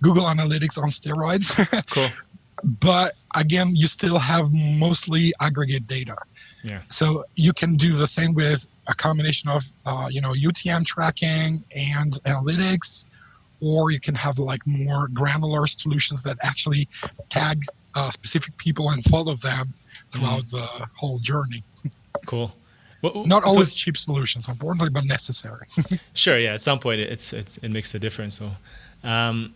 Google Analytics on steroids. cool. But again, you still have mostly aggregate data. Yeah. So you can do the same with a combination of uh, you know UTM tracking and analytics, or you can have like more granular solutions that actually tag uh, specific people and follow them throughout mm. the whole journey. Cool. Well, Not always so, cheap solutions, unfortunately, but necessary. sure, yeah. At some point, it's, it's it makes a difference. So, um,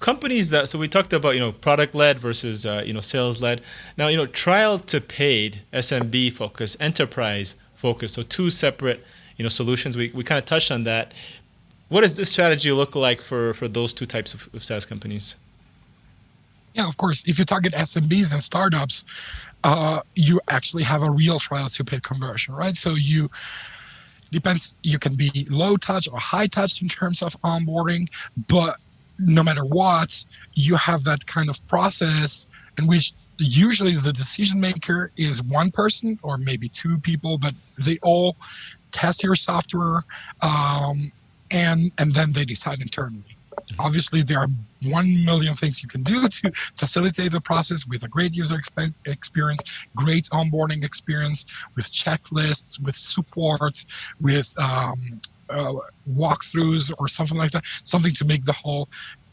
companies that so we talked about you know product led versus uh, you know sales led. Now you know trial to paid SMB focus, enterprise focus. So two separate you know solutions. We we kind of touched on that. What does this strategy look like for for those two types of, of SaaS companies? Yeah, of course. If you target SMBs and startups, uh, you actually have a real trial to paid conversion, right? So you depends. You can be low touch or high touch in terms of onboarding, but no matter what, you have that kind of process in which usually the decision maker is one person or maybe two people, but they all test your software um, and and then they decide internally. Mm-hmm. Obviously, there are one million things you can do to facilitate the process with a great user exp- experience, great onboarding experience, with checklists, with support, with um, uh, walkthroughs or something like that. Something to make the whole,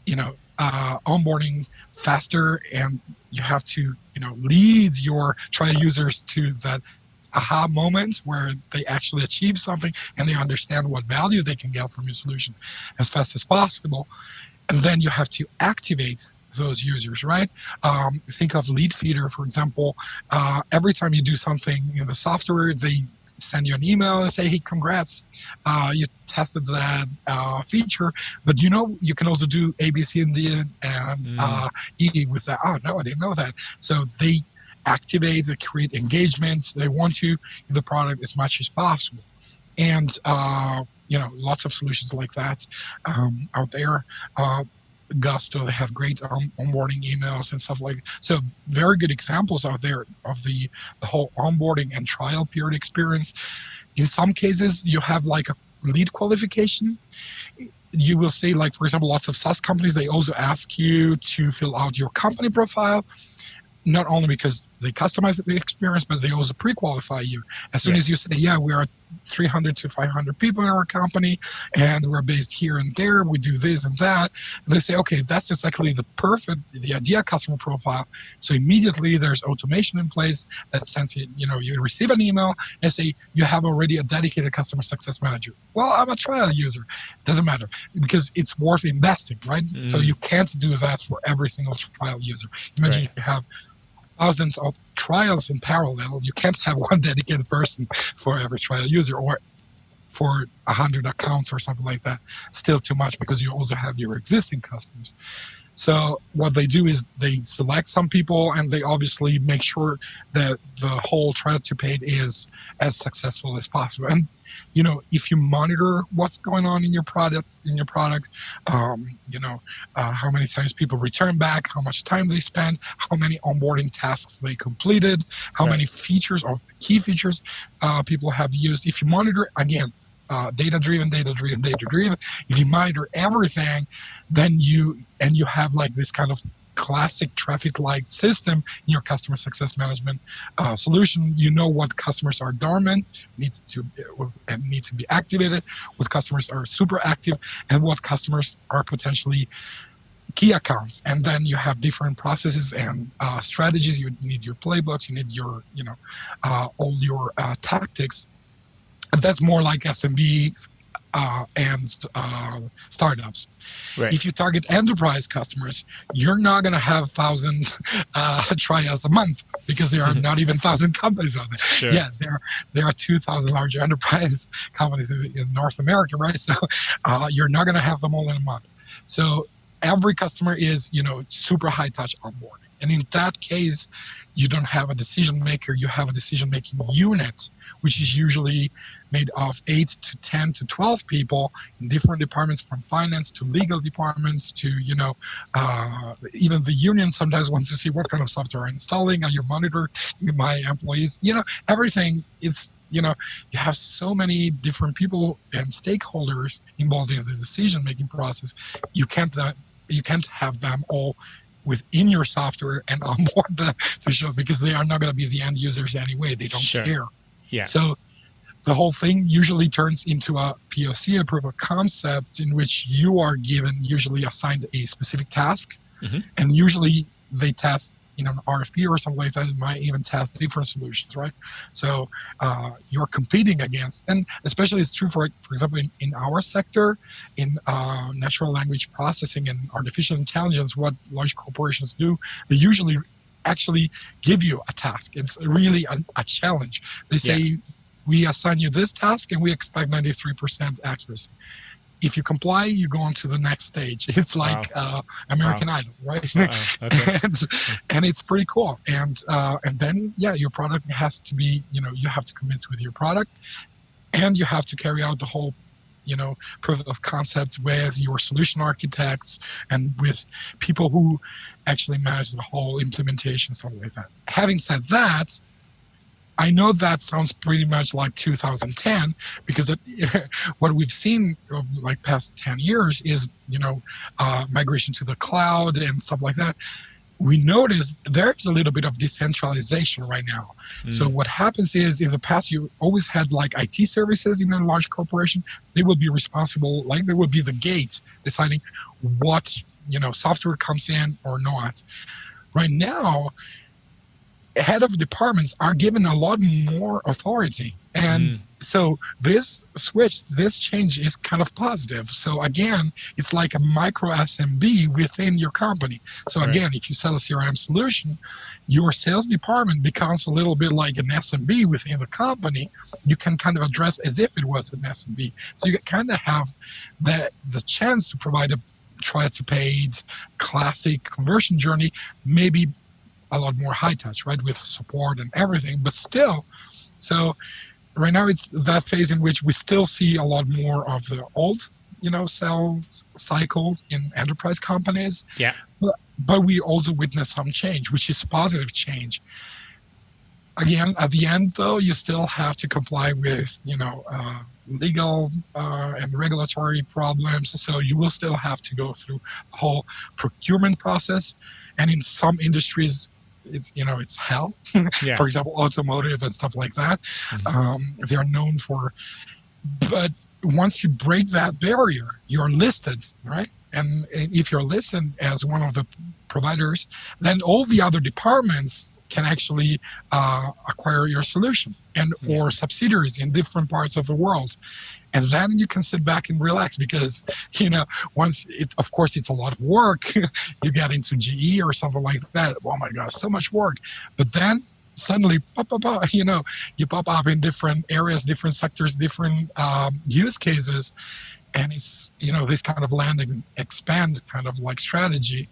you know, uh, onboarding faster, and you have to, you know, lead your trial users to that aha moment where they actually achieve something and they understand what value they can get from your solution as fast as possible and then you have to activate those users, right? Um, think of Leadfeeder, for example. Uh, every time you do something in the software, they send you an email and say, "Hey, congrats, uh, you tested that uh, feature." But you know, you can also do A, B, C, and D and mm. Uh, E with that. Oh no, I didn't know that. So they activate, they create engagements. They want to in the product as much as possible, and uh, you know lots of solutions like that um, out there uh, gusto they have great um, onboarding emails and stuff like so very good examples out there of the, the whole onboarding and trial period experience in some cases you have like a lead qualification you will see like for example lots of SaaS companies they also ask you to fill out your company profile not only because they customize the experience, but they also pre-qualify you. As soon yes. as you say, "Yeah, we are 300 to 500 people in our company and we're based here and there. We do this and that. And they say okay that's exactly the perfect the ideal customer profile. So immediately there's automation in place that sends you you know you receive an email and say you have already a dedicated customer success manager. Well i'm a trial user. Doesn't matter because it's worth investing right? Mm. so you can't do that for every single trial user. Imagine right. you have thousands of trials in parallel. You can't have one dedicated person for every trial user or for a hundred accounts or something like that. Still too much because you also have your existing customers. So what they do is they select some people and they obviously make sure that the whole trial to paid is as successful as possible. And you know if you monitor what's going on in your product in your product um, you know uh, how many times people return back how much time they spend how many onboarding tasks they completed how right. many features or key features uh, people have used if you monitor again uh, data driven data driven data driven if you monitor everything then you and you have like this kind of classic traffic light system in your customer success management uh, solution. You know what customers are dormant, needs to and need to be activated, what customers are super active, and what customers are potentially key accounts. And then you have different processes and uh, strategies. You need your playbooks you need your you know uh, all your uh, tactics. And that's more like smb uh, and uh, startups. Right. If you target enterprise customers, you're not going to have thousand uh, trials a month because there are not even thousand companies out there. Sure. Yeah, there there are two thousand large enterprise companies in, in, North America, right? So uh, you're not going to have them all in a month. So every customer is you know super high touch onboarding, and in that case, you don't have a decision maker. You have a decision making unit which is usually made of 8 to 10 to 12 people in different departments from finance to legal departments to you know uh, even the union sometimes wants to see what kind of software i'm installing are you monitoring my employees you know everything is you know you have so many different people and stakeholders involved in the decision making process you can't you can't have them all within your software and onboard them to show because they are not going to be the end users anyway they don't sure. care yeah. So the whole thing usually turns into a POC, a proof of concept, in which you are given, usually assigned a specific task, mm-hmm. and usually they test you know an RFP or something like that. It might even test different solutions, right? So uh, you're competing against, and especially it's true for for example in, in our sector, in uh, natural language processing and artificial intelligence. What large corporations do, they usually actually give you a task. It's really a, a challenge. They say, yeah. We assign you this task and we expect 93% accuracy. If you comply, you go on to the next stage. It's like wow. uh, American wow. Idol, right? Okay. and, and it's pretty cool. And uh, and then yeah, your product has to be, you know, you have to convince with your product, and you have to carry out the whole you know proof of concept with your solution architects and with people who actually manage the whole implementation something like that having said that I know that sounds pretty much like 2010 because it, what we've seen of like past 10 years is you know uh, migration to the cloud and stuff like that we notice there's a little bit of decentralization right now. Mm. So what happens is in the past you always had like IT services in a large corporation. They would be responsible, like they would be the gate deciding what you know software comes in or not. Right now, head of departments are given a lot more authority. And mm. so this switch this change is kind of positive. So again it's like a micro smb within your company. So right. again if you sell a crm solution your sales department becomes a little bit like an smb within the company. You can kind of address as if it was an smb so you kind of have the the chance to provide a try to paid classic conversion journey maybe a lot more high touch right with support and everything but still so right now it's that phase in which we still see a lot more of the old you know sales cycle in enterprise companies. Yeah. But, but we also witness some change which is positive change. Again at the end though you still have to comply with you know uh, legal uh, and regulatory problems so you will still have to go through the whole procurement process. And in some industries it's you know it's hell yeah. for example automotive and stuff like that mm-hmm. um, they are known for but once you break that barrier you're listed right and if you're listed as one of the providers then all the other departments can actually uh, acquire your solution and yeah. or subsidiaries in different parts of the world. And then you can sit back and relax because you know once it's of course it's a lot of work. You get into ge or something like that. Oh my god so much work. But then suddenly pop, pop, pop, you know you pop up in different areas different sectors different um, use cases. And it's you know this kind of land and expand kind of like strategy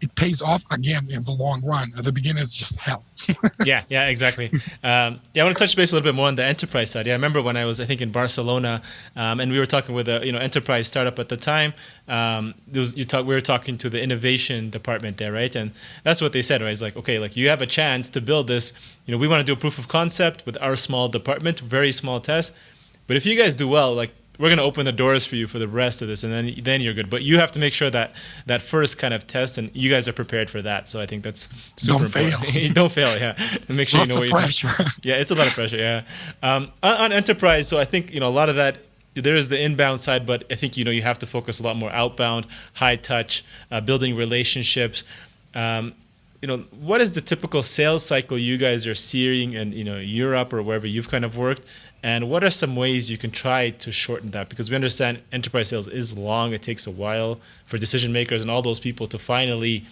it pays off again in the long run. At the beginning, it's just hell. yeah, yeah, exactly. Um, yeah, I want to touch base a little bit more on the enterprise side. Yeah, I remember when I was, I think, in Barcelona, um, and we were talking with a you know enterprise startup at the time. Um, there was you talk, we were talking to the innovation department there, right? And that's what they said, right? It's like, okay, like you have a chance to build this. You know, we want to do a proof of concept with our small department, very small test. But if you guys do well, like we're going to open the doors for you for the rest of this and then then you're good. But you have to make sure that that first kind of test and you guys are prepared for that. So i think that's super don't important. fail. don't fail yeah. And make sure Lots you know what you're pressure. yeah it's a lot of pressure yeah. Um, on, on, enterprise so i think you know a lot of that there is the inbound side but i think you know you have to focus a lot more outbound high touch uh, building relationships. Um, you know what is the typical sales cycle you guys are seeing in you know europe or wherever you've kind of worked and what are some ways you can try to shorten that? Because we understand enterprise sales is long. It takes a while for decision makers and all those people to finally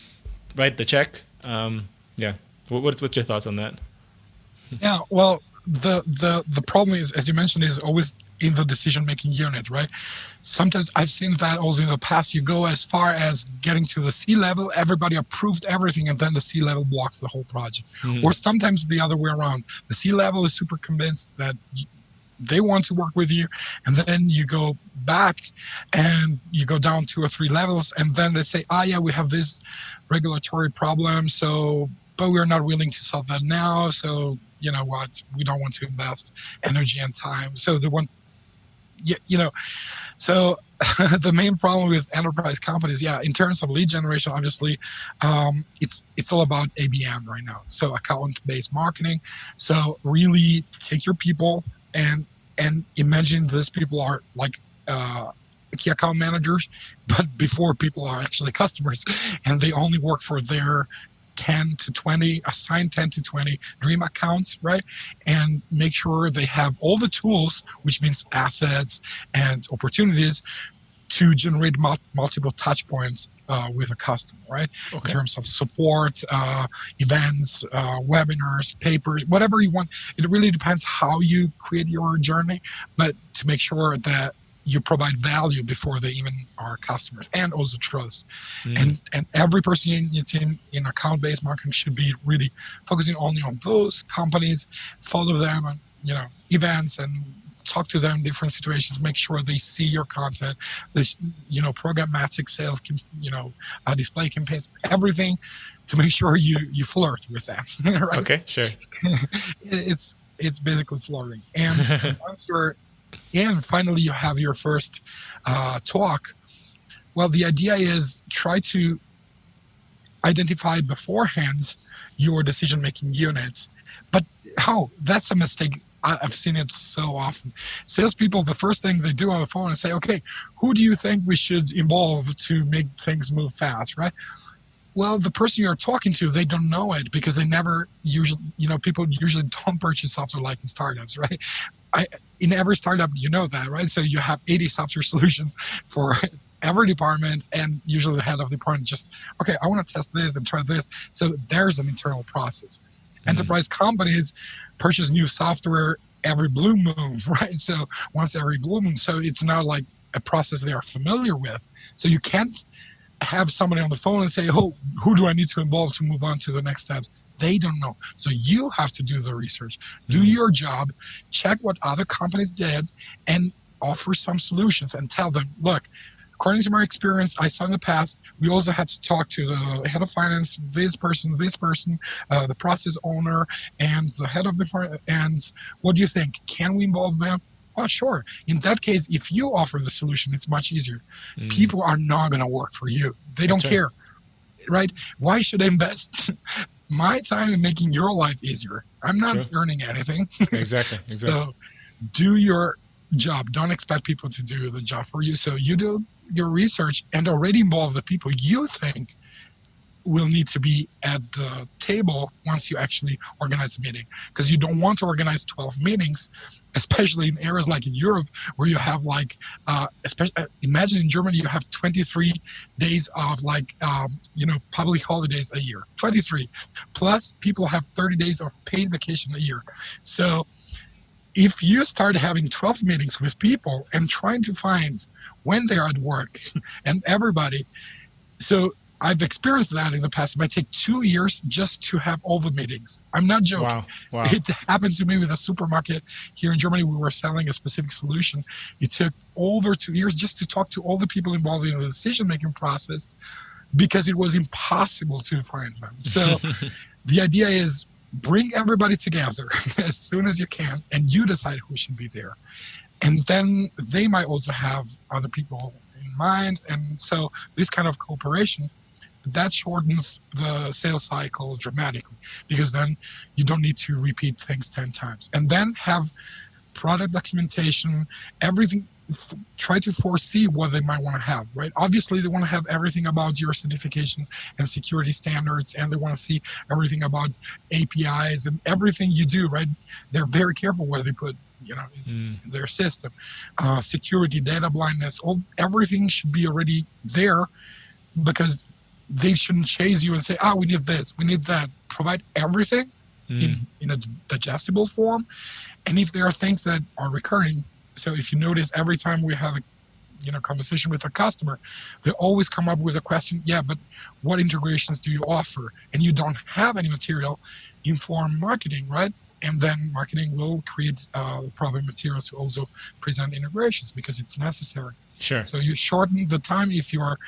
write the check. Um, yeah. What, what's your thoughts on that? Yeah. Well, the the the problem is, as you mentioned, is always in the decision making unit, right? Sometimes I've seen that also in the past. You go as far as getting to the C level, everybody approved everything, and then the C level blocks the whole project. Mm-hmm. Or sometimes the other way around. The C level is super convinced that they want to work with you and then you go back and you go down two or three levels and then they say ah yeah we have this regulatory problem so but we're not willing to solve that now so you know what? We don't want to invest energy and time. So the one yeah you know so the main problem with enterprise companies yeah in terms of lead generation obviously um, it's it's all about abm right now. So account based marketing. So really take your people and and imagine these people are like uh, key account managers, but before people are actually customers, and they only work for their 10 to 20 assign 10 to 20 dream accounts right? And make sure they have all the tools which means assets and opportunities to generate mul- multiple touch points uh, with a customer, right? Okay. In terms of support, uh, events, uh, webinars, papers, whatever you want. It really depends how you create your journey, but to make sure that you provide value before they even are customers and also trust. Mm. And and every person in your team in account based marketing should be really focusing only on those companies, follow them on you know events and talk to them in different situations, make sure they see your content, this, you know, programmatic sales, can, you know, uh, display campaigns, everything to make sure you, you flirt with them. right? Okay, sure. it's, it's basically flirting. And once you're in, finally you have your first uh, talk. Well, the idea is try to identify beforehand your decision making units. But how? That's a mistake I've seen it so often. Salespeople, the first thing they do on the phone is say, okay, who do you think we should involve to make things move fast, right? Well, the person you're talking to, they don't know it because they never usually, you know, people usually don't purchase software like in startups, right? I, in every startup, you know that, right? So you have 80 software solutions for every department and usually the head of the department just okay i want to test this and try this so there's an internal process mm-hmm. enterprise companies purchase new software every blue moon, right? So once every blue moon. So it's not like a process they are familiar with. So you can't have somebody on the phone and say, "Oh, who do I need to involve to move on to the next step?" They don't know. So you have to do the research, do mm-hmm. your job, check what other companies did, and offer some solutions and tell them, "Look, according to my experience, I saw in the past, we also had to talk to the head of finance, this person, this person, uh, the process owner, and the head of the and what do you think? Can we involve them? Well, sure. In that case, if you offer the solution, it's much easier. Mm. People are not going to work for you. They don't That's care, right. right? Why should I invest my time in making your life easier. I'm not sure. earning anything. Exactly. Exactly. so do your job. Don't expect people to do the job for you. So you do your research and already involve the people you think will need to be at the table once you actually organize a meeting. Because you don't want to organize 12 meetings especially in areas like in europe where you have like uh, especially uh, imagine in germany you have 23 days of like um, you know public holidays a year. 23 plus people have 30 days of paid vacation a year. So if you start having 12 meetings with people and trying to find when they're at work and everybody so I've experienced that in the past. It might take two years just to have all the meetings. I'm not joking. Wow. Wow. It happened to me with a supermarket here in Germany. We were selling a specific solution. It took over two years just to talk to all the people involved in the decision making process because it was impossible to find them. So the idea is bring everybody together as soon as you can and you decide who should be there. And then they might also have other people in mind. And so this kind of cooperation that shortens the sales cycle dramatically because then you don't need to repeat things 10 times and then have product documentation everything f- try to foresee what they might want to have right obviously they want to have everything about your certification and security standards and they want to see everything about apis and everything you do right they're very careful where they put you know mm. in their system uh, security data blindness all everything should be already there because they shouldn't chase you and say, "Ah, oh, we need this, we need that." Provide everything mm. in in a digestible form, and if there are things that are recurring, so if you notice every time we have a you know conversation with a customer, they always come up with a question. Yeah, but what integrations do you offer? And you don't have any material. Inform marketing, right? and then marketing will create uh, proper materials to also present integrations because it's necessary. Sure. So you shorten the time if you are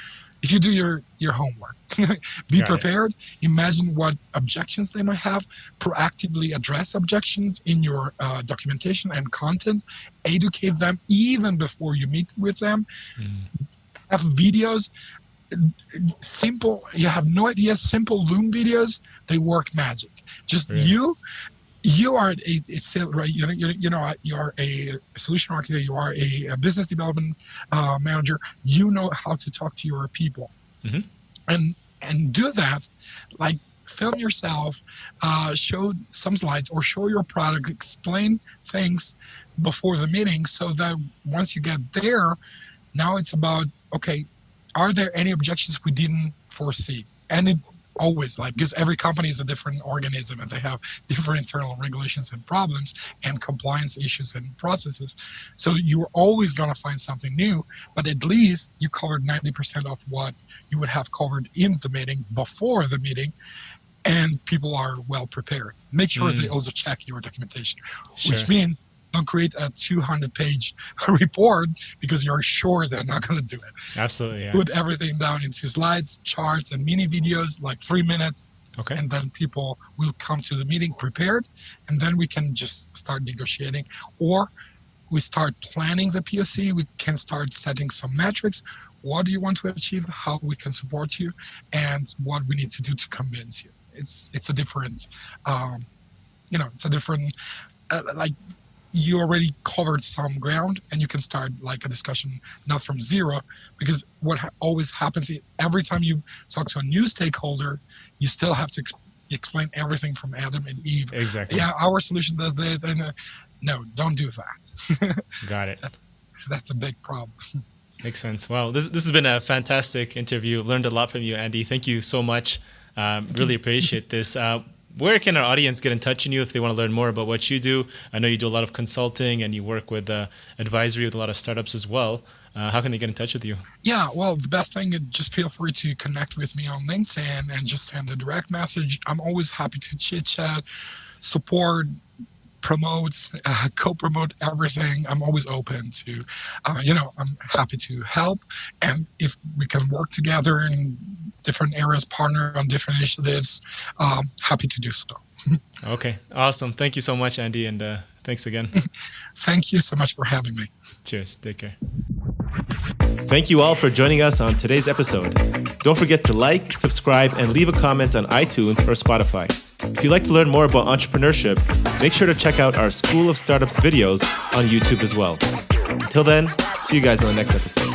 if you do your your homework. Be Got prepared. It. imagine what objections they might have. Proactively address objections in your uh, documentation and content. Educate them even before you meet with them. Mm. have videos. Simple you have no idea. Simple loom videos they work magic. Just really? you you are a, a right? You know, you know you are a solution architect you are a, a business development uh, manager. You know how to talk to your people. Mm-hmm. and and do that like film yourself uh, show some slides or show your product explain things before the meeting so that once you get there now it's about okay are there any objections we didn't foresee? And it always like because every company is a different organism and they have different internal regulations and problems and compliance issues and processes so you're always going to find something new but at least you covered 90% of what you would have covered in the meeting before the meeting and people are well prepared make sure mm. they also check your documentation sure. which means don't create a 200 page report because you're sure they're not going to do it. Absolutely. Yeah. Put everything down into slides, charts, and mini videos, like three minutes. Okay. And then people will come to the meeting prepared, and then we can just start negotiating. Or we start planning the POC. We can start setting some metrics. What do you want to achieve? How we can support you, and what we need to do to convince you. It's it's a different, um, you know, it's a different uh, like you already covered some ground and you can start like a discussion not from zero because what ha- always happens every time you talk to a new stakeholder you still have to ex- explain everything from adam and eve. Exactly. Yeah our solution does this and uh, no don't do that. Got it. That's, that's a big problem. Makes sense. Well this, this has been a fantastic interview. Learned a lot from you andy. Thank you so much. Um, really appreciate this. Uh, where can our audience get in touch with you if they want to learn more about what you do? I know you do a lot of consulting and you work with uh, advisory with a lot of startups as well. Uh, how can they get in touch with you? Yeah, well, the best thing is just feel free to connect with me on LinkedIn and just send a direct message. I'm always happy to chit chat, support, promote, uh, co-promote everything. I'm always open to, uh, you know, I'm happy to help, and if we can work together in different areas, partner on different initiatives. Um, happy to do so. okay, awesome. Thank you so much, Andy, and uh, thanks again. Thank you so much for having me. Cheers. Take care. Thank you all for joining us on today's episode. Don't forget to like, subscribe, and leave a comment on iTunes or Spotify. If you'd like to learn more about entrepreneurship, make sure to check out our School of Startups videos on YouTube as well. Until then, see you guys on the next episode.